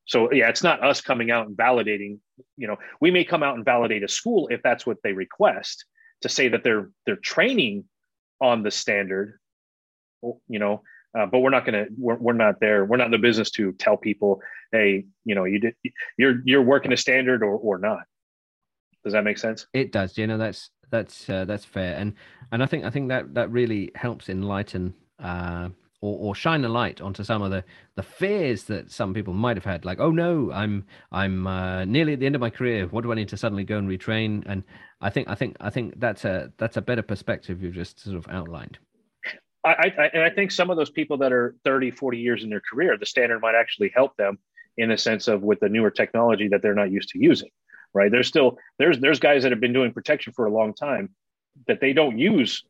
So yeah, it's not us coming out and validating. You know, we may come out and validate a school if that's what they request to say that they're they're training on the standard. You know, uh, but we're not to. We're, we're not there. We're not in the business to tell people, hey, you know, you did you're you're working a standard or or not. Does that make sense? It does. You know, that's that's uh, that's fair, and and I think I think that that really helps enlighten uh, or, or shine a light onto some of the the fears that some people might have had like oh no i'm i'm uh, nearly at the end of my career. What do i need to suddenly go and retrain? And i think i think i think that's a that's a better perspective you've just sort of outlined. I, I, and I think some of those people that are 30, 40 years in their career, the standard might actually help them in the sense of with the newer technology that they're not used to using, right? There's still there's there's guys that have been doing protection for a long time that they don't use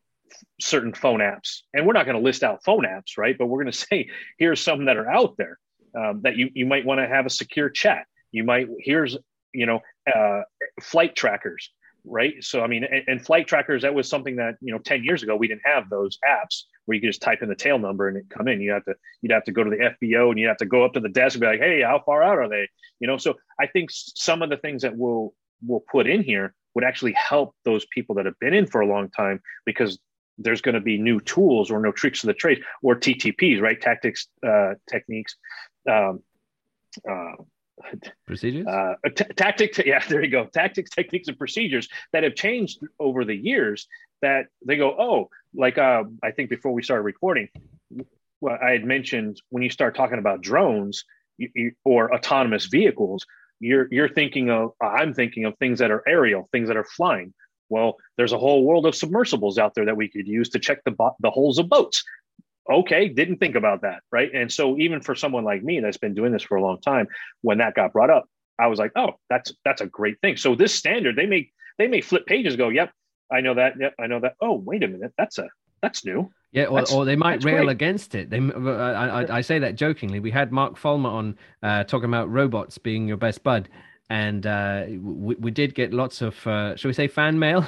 certain phone apps. And we're not going to list out phone apps, right? But we're going to say, here's some that are out there um, that you, you might want to have a secure chat. You might, here's, you know, uh, flight trackers, right? So, I mean, and, and, flight trackers, that was something that, you know, 10 years ago, we didn't have those apps where you could just type in the tail number and it come in. You have to, you'd have to go to the FBO and you have to go up to the desk and be like, Hey, how far out are they? You know, so I think some of the things that we'll, we'll put in here would actually help those people that have been in for a long time because there's going to be new tools or no tricks of the trade or TTPs, right? Tactics, uh, techniques, um, uh, procedures, uh, t- tactics. Yeah, there you go. Tactics, techniques, and procedures that have changed over the years. That they go, oh, like uh, I think before we started recording, well, I had mentioned when you start talking about drones you, you, or autonomous vehicles, you're you're thinking of I'm thinking of things that are aerial, things that are flying well, there's a whole world of submersibles out there that we could use to check the, bo- the holes of boats. Okay, didn't think about that, right? And so, even for someone like me that's been doing this for a long time, when that got brought up, I was like, oh, that's that's a great thing. So this standard, they may they may flip pages, go, yep, I know that, yep, I know that. Oh, wait a minute, that's a that's new. Yeah, or, or they might rail great. against it. They, I, I, I, say that jokingly. We had Mark Fulmer on uh, talking about robots being your best bud, and uh, we, we did get lots of, uh, shall we say, fan mail.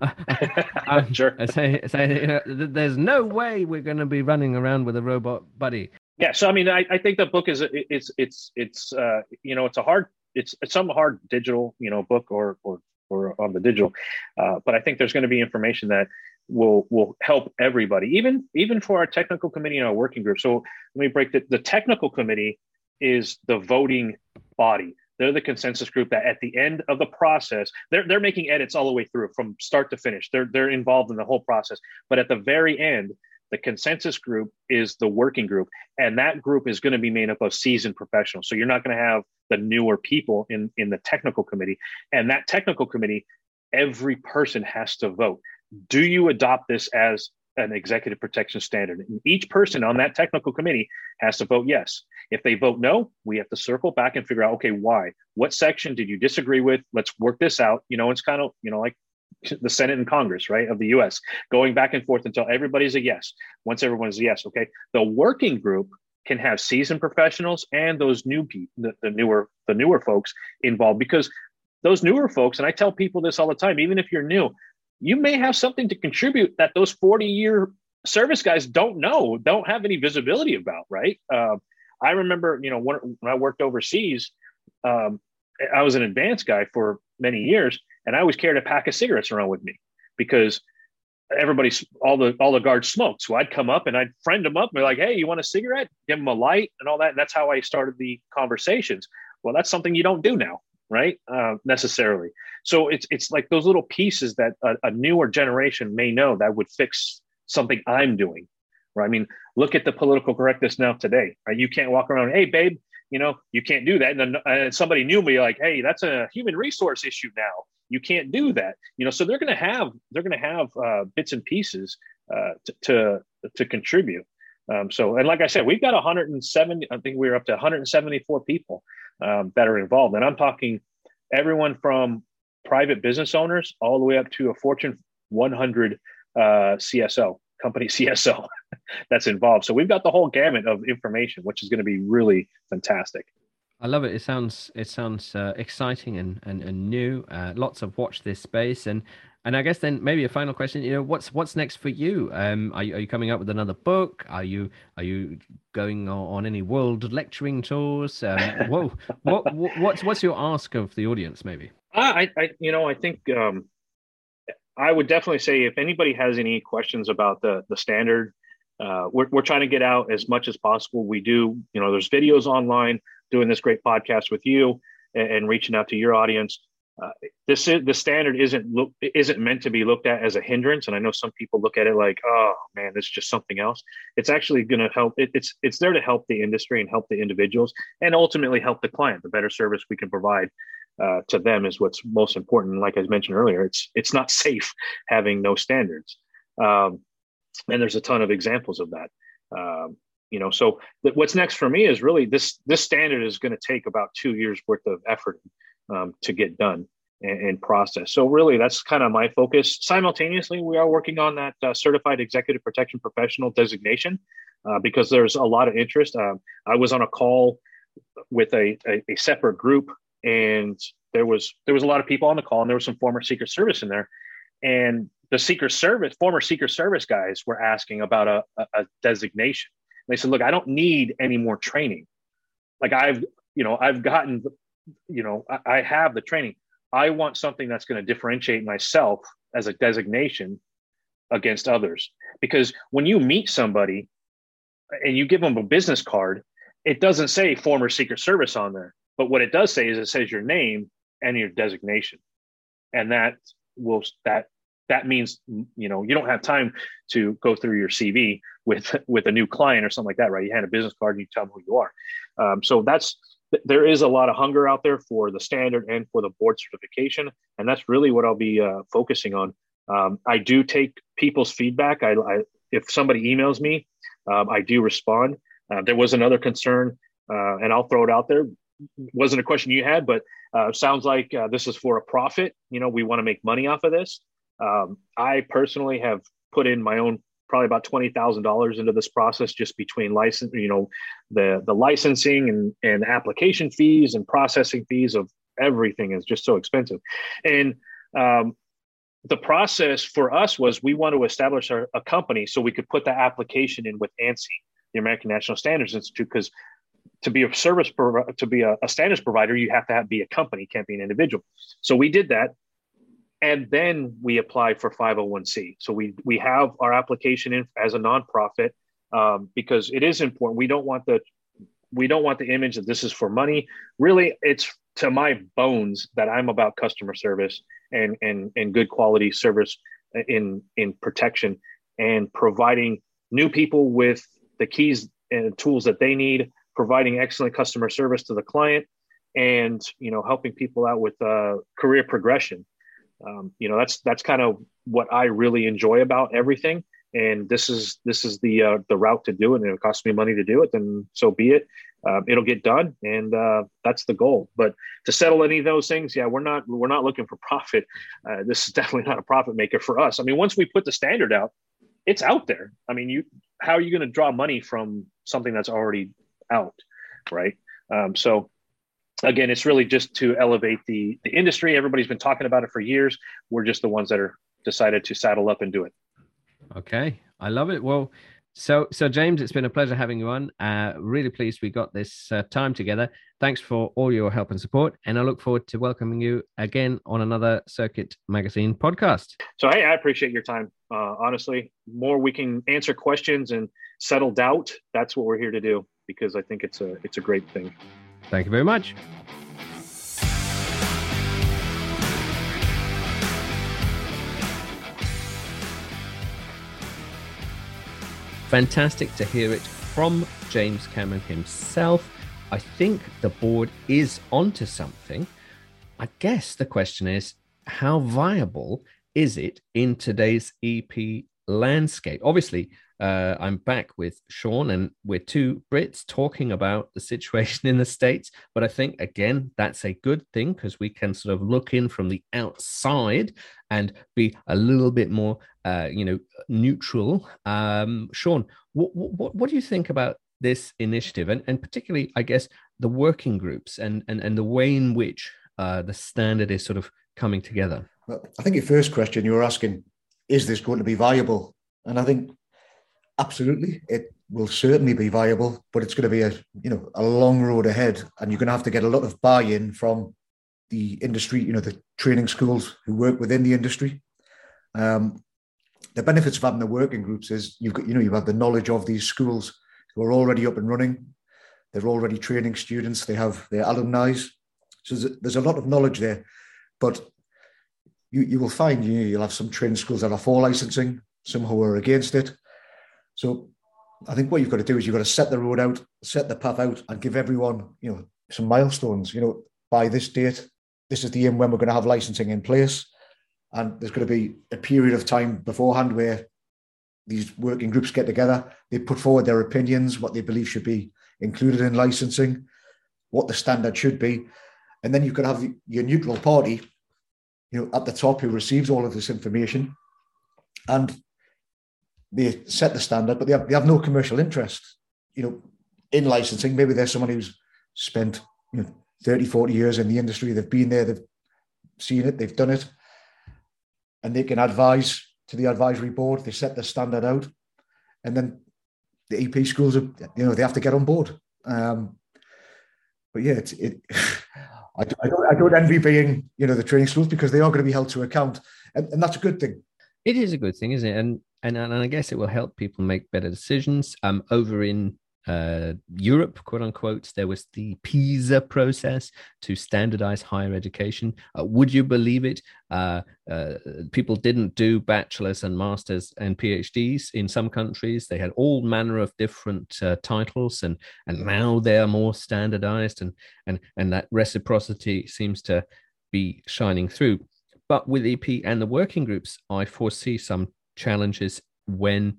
um, sure. Say, say, you know, there's no way we're going to be running around with a robot buddy. Yeah, so I mean, I, I think the book is it's it's it's uh, you know it's a hard it's it's some hard digital you know book or or or on the digital, uh, but I think there's going to be information that will will help everybody, even even for our technical committee and our working group. So let me break the, the technical committee is the voting body. They're the consensus group that at the end of the process, they're they're making edits all the way through from start to finish. They're they're involved in the whole process. But at the very end, the consensus group is the working group, and that group is going to be made up of seasoned professionals. So you're not going to have the newer people in in the technical committee, and that technical committee, every person has to vote do you adopt this as an executive protection standard? And each person on that technical committee has to vote yes. If they vote no, we have to circle back and figure out, okay, why? What section did you disagree with? Let's work this out. You know, it's kind of, you know, like the Senate and Congress, right, of the US, going back and forth until everybody's a yes. Once everyone's a yes, okay. The working group can have seasoned professionals and those new people, the, the newer, the newer folks involved because those newer folks, and I tell people this all the time, even if you're new, you may have something to contribute that those 40 year service guys don't know, don't have any visibility about, right? Uh, I remember, you know, when, when I worked overseas, um, I was an advanced guy for many years, and I always carried a pack of cigarettes around with me because everybody, all the all the guards smoked. So I'd come up and I'd friend them up and be like, "Hey, you want a cigarette?" Give them a light and all that. And that's how I started the conversations. Well, that's something you don't do now right? Uh, necessarily. So it's it's like those little pieces that a, a, newer generation may know that would fix something I'm doing. Right? I mean, look at the political correctness now today. Right? You can't walk around, hey, babe, you know, you can't do that. And then uh, somebody knew me like, hey, that's a human resource issue now. You can't do that. You know, so they're going to have they're going to have uh, bits and pieces uh, to to contribute. Um, so, and like I said, we've got 170. I think we're up to 174 people um, that are involved. And I'm talking everyone from private business owners all the way up to a Fortune 100 uh, CSO, company CSO that's involved. So we've got the whole gamut of information, which is going to be really fantastic. I love it. It sounds it sounds uh, exciting and and, and new. Uh, lots of watch this space, and and I guess then maybe a final question. You know, what's what's next for you? Um, are you, are you coming up with another book? Are you are you going on, any world lecturing tours? Um, whoa, what, what what's what's your ask of the audience? Maybe. I, I you know I think um, I would definitely say if anybody has any questions about the the standard, uh, we're we're trying to get out as much as possible. We do you know there's videos online doing this great podcast with you and, and reaching out to your audience this is the standard isn't look isn't meant to be looked at as a hindrance. And i know some people look at it like oh man this is just something else. It's actually going to help it, it's it's there to help the industry and help the individuals and ultimately help the client. The better service we can provide uh, to them is what's most important. Like i mentioned earlier it's it's not safe having no standards. Um, and there's a ton of examples of that. Um, you know so th- what's next for me is really this this standard is going to take about two years worth of effort um, to get done and, and, process. So really, that's kind of my focus. Simultaneously, we are working on that uh, certified executive protection professional designation uh, because there's a lot of interest. Um, I was on a call with a, a, a, separate group, and there was there was a lot of people on the call, and there was some former Secret Service in there, and the Secret Service, former Secret Service guys, were asking about a, a designation. they said, "Look, I don't need any more training. Like I've you know I've gotten you know, I, I have the training. I want something that's going to differentiate myself as a designation against others. Because when you meet somebody and you give them a business card, it doesn't say former Secret Service on there. But what it does say is it says your name and your designation. And that will that that means you know you don't have time to go through your CV with with a new client or something like that, right? You hand a business card and you tell them who you are. Um, so that's there is a lot of hunger out there for the standard and for the board certification, and that's really what I'll be uh, focusing on. Um, I do take people's feedback. I, I if somebody emails me, um, I do respond. Uh, there was another concern, uh, and I'll throw it out there. wasn't a question you had, but uh, sounds like uh, this is for a profit. You know, we want to make money off of this. Um, I personally have put in my own probably about twenty thousand dollars into this process just between license, you know, the the licensing and and application fees and processing fees of everything is just so expensive, and um, the process for us was we want to establish our, a company so we could put the application in with ANSI, the American National Standards Institute, because to be a service to be a, a, standards provider, you have to have, be a company, can't be an individual. So we did that, and then we apply for 501c. So we we have our application in as a nonprofit um, because it is important. We don't want the we don't want the image that this is for money. Really, it's to my bones that I'm about customer service and and and good quality service in in protection and providing new people with the keys and tools that they need providing excellent customer service to the client and you know helping people out with uh, career progression um, you know that's that's kind of what i really enjoy about everything. And this is this is the uh, the route to do it. And it costs me money to do it then so be it. Uh, it'll get done. And uh, that's the goal. But to settle any of those things yeah we're not we're not looking for profit. Uh, this is definitely not a profit maker for us. I mean once we put the standard out it's out there. I mean you how are you going to draw money from something that's already out right? Um, so again it's really just to elevate the the industry everybody's been talking about it for years we're just the ones that are decided to saddle up and do it okay i love it well so, so James, it's been a pleasure having you on. Uh, really pleased we got this uh, time together. Thanks for all your help and support, and I look forward to welcoming you again on another Circuit Magazine podcast. So, hey, I appreciate your time. Uh, honestly, more we can answer questions and settle doubt. That's what we're here to do because I think it's a it's a great thing. Thank you very much. fantastic to hear it from James Cameron himself. I think the board is onto something. I guess the question is how viable is it in today's EP landscape? Obviously, uh, I'm back with Sean, and we're two Brits talking about the situation in the States. But I think, again, that's a good thing because we can sort of look in from the outside and be a little bit more, uh, you know, neutral. Um, Sean, what, what, what do you think about this initiative, and, and particularly, I guess, the working groups and, and, and the way in which uh, the standard is sort of coming together? Well, I think your first question you were asking, is this going to be viable? And I think absolutely, it will certainly be viable, but it's going to be a you know a long road ahead, and you're going to have to get a lot of buy-in from the industry, you know, the training schools who work within the industry. Um, the benefits of having the working groups is you've got you know you have the knowledge of these schools who are already up and running. They're already training students. They have their alumni. So there's a, there's a lot of knowledge there, but you, you will find you you'll have some training schools that are for licensing, some who are against it, so I think what you've got to do is you've got to set the road out, set the path out, and give everyone, you know, some milestones. You know, by this date, this is the end when we're going to have licensing in place, and there's going to be a period of time beforehand where these working groups get together. They put forward their opinions, what they believe should be included in licensing, what the standard should be, and then you could have your neutral party, you know, at the top who receives all of this information, and they set the standard, but they have, they have no commercial interest, you know, in licensing. Maybe there's someone who's spent, you know, 30, 40 years in the industry. They've been there, they've seen it, they've done it, and they can advise to the advisory board. They set the standard out, and then the EP schools, are, you know, they have to get on board. Um, but yeah, it's, it, I, I, don't, I don't envy being, you know, the training schools because they are going to be held to account, and, and that's a good thing. It is a good thing, isn't it? And and, and I guess it will help people make better decisions. Um, over in uh, Europe, quote unquote, there was the PISA process to standardize higher education. Uh, would you believe it? Uh, uh, people didn't do bachelor's and master's and PhDs in some countries. They had all manner of different uh, titles, and and now they are more standardized, and and and that reciprocity seems to be shining through. But with EP and the working groups, I foresee some challenges when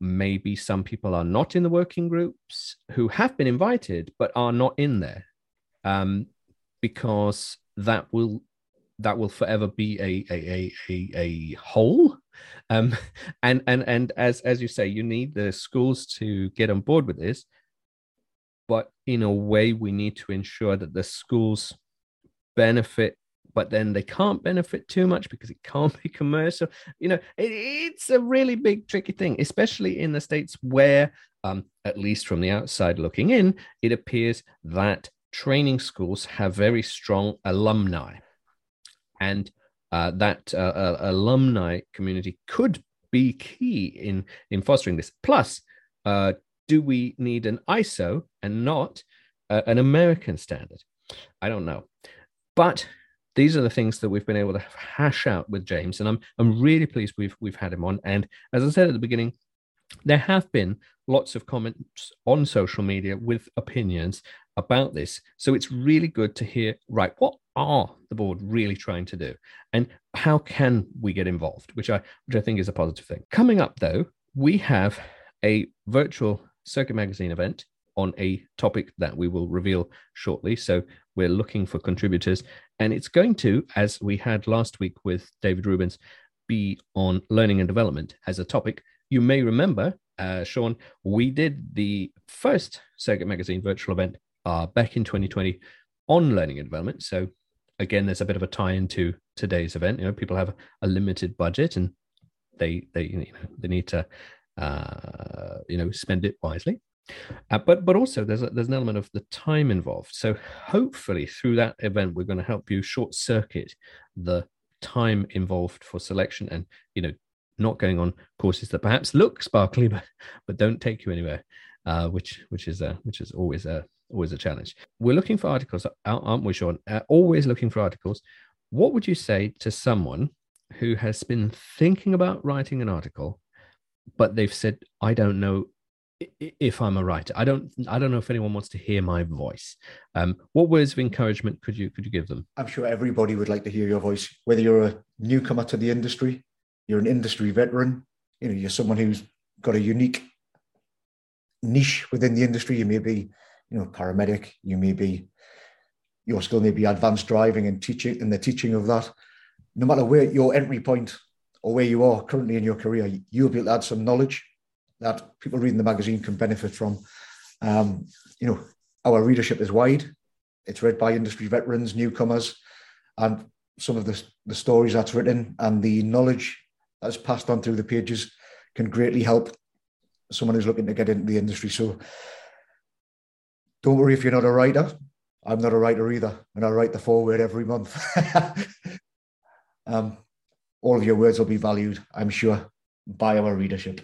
maybe some people are not in the working groups who have been invited but are not in there um, because that will that will forever be a a a a, a hole. Um, and and and as as you say, you need the schools to get on board with this. But in a way, we need to ensure that the schools benefit but then they can't benefit too much because it can't be commercial. You know, it, it's a really big, tricky thing, especially in the states where, um, at least from the outside looking in, it appears that training schools have very strong alumni, and uh, that uh, uh, alumni community could be key in in fostering this. Plus, uh, do we need an ISO and not uh, an American standard? I don't know, but these are the things that we've been able to hash out with James, and I'm I'm really pleased we've we've had him on. And as I said at the beginning, there have been lots of comments on social media with opinions about this. So it's really good to hear, right, what are the board really trying to do? And how can we get involved? Which I which I think is a positive thing. Coming up though, we have a virtual circuit magazine event on a topic that we will reveal shortly. So we're looking for contributors. And it's going to, as we had last week with David Rubens, be on learning and development as a topic. You may remember, uh, Sean, we did the first Circuit Magazine virtual event uh, back in 2020 on learning and development. So again, there's a bit of a tie into today's event. You know, people have a limited budget and they they you know they need to uh, you know spend it wisely. Uh, but but also there's a, there's an element of the time involved. So hopefully through that event we're going to help you short circuit the time involved for selection and you know not going on courses that perhaps look sparkly but but don't take you anywhere, uh, which which is a which is always a always a challenge. We're looking for articles, aren't we, Sean? Uh, always looking for articles. What would you say to someone who has been thinking about writing an article, but they've said, I don't know if I'm a writer. I don't I don't know if anyone wants to hear my voice. Um, what words of encouragement could you could you give them? I'm sure everybody would like to hear your voice, whether you're a newcomer to the industry, you're an industry veteran, you know, you're someone who's got a unique niche within the industry. You may be, you know, paramedic, you may be your skill may be advanced driving and teaching and the teaching of that. No matter where your entry point or where you are currently in your career, you'll be able to add some knowledge that people reading the magazine can benefit from. Um, you know, our readership is wide. It's read by industry veterans, newcomers, and some of the, the stories that's written and the knowledge that's passed on through the pages can greatly help someone who's looking to get into the industry. So don't worry if you're not a writer. I'm not a writer either, and I write the foreword every month. um, all of your words will be valued, I'm sure, by our readership.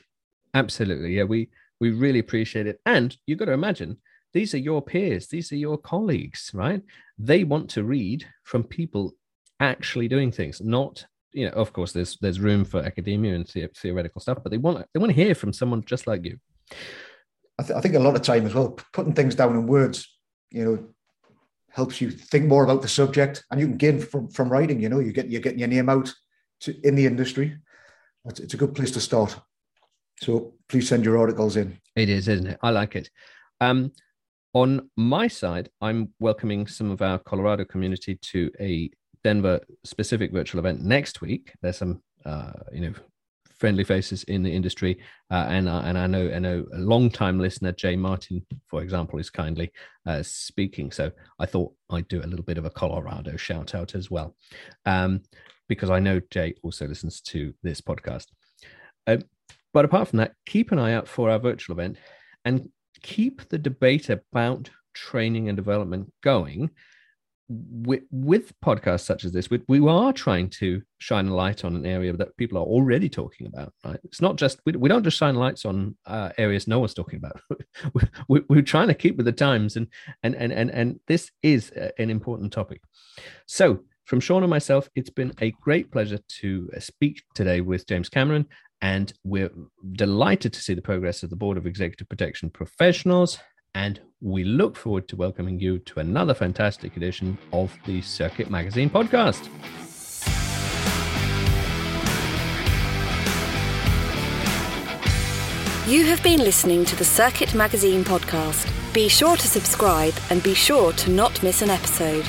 Absolutely. Yeah, we we really appreciate it. And you've got to imagine these are your peers, these are your colleagues, right? They want to read from people actually doing things, not you know, of course, there's there's room for academia and the- theoretical stuff, but they want they want to hear from someone just like you. I, th- I think a lot of time as well, putting things down in words, you know, helps you think more about the subject, and you can gain from from writing. You know, you get you're getting your name out to, in the industry. It's, it's a good place to start. So please send your articles in. It is, isn't it? I like it. Um, on my side, I'm welcoming some of our Colorado community to a Denver specific virtual event next week. There's some, uh, you know, friendly faces in the industry, uh, and uh, and I know I know a long time listener Jay Martin, for example, is kindly uh, speaking. So I thought I'd do a little bit of a Colorado shout out as well, um, because I know Jay also listens to this podcast. Uh, but apart from that, keep an eye out for our virtual event and keep the debate about training and development going. With, with podcasts such as this, we, we are trying to shine a light on an area that people are already talking about. Right? It's not just we, we don't just shine lights on uh, areas no one's talking about. we, we're trying to keep with the times, and and and and and this is an important topic. So from Sean and myself, it's been a great pleasure to speak today with James Cameron and we're delighted to see the progress of the Board of Executive Protection Professionals. And we look forward to welcoming you to another fantastic edition of the Circuit Magazine podcast. You have been listening to the Circuit Magazine podcast. Be sure to subscribe and be sure to not miss an episode.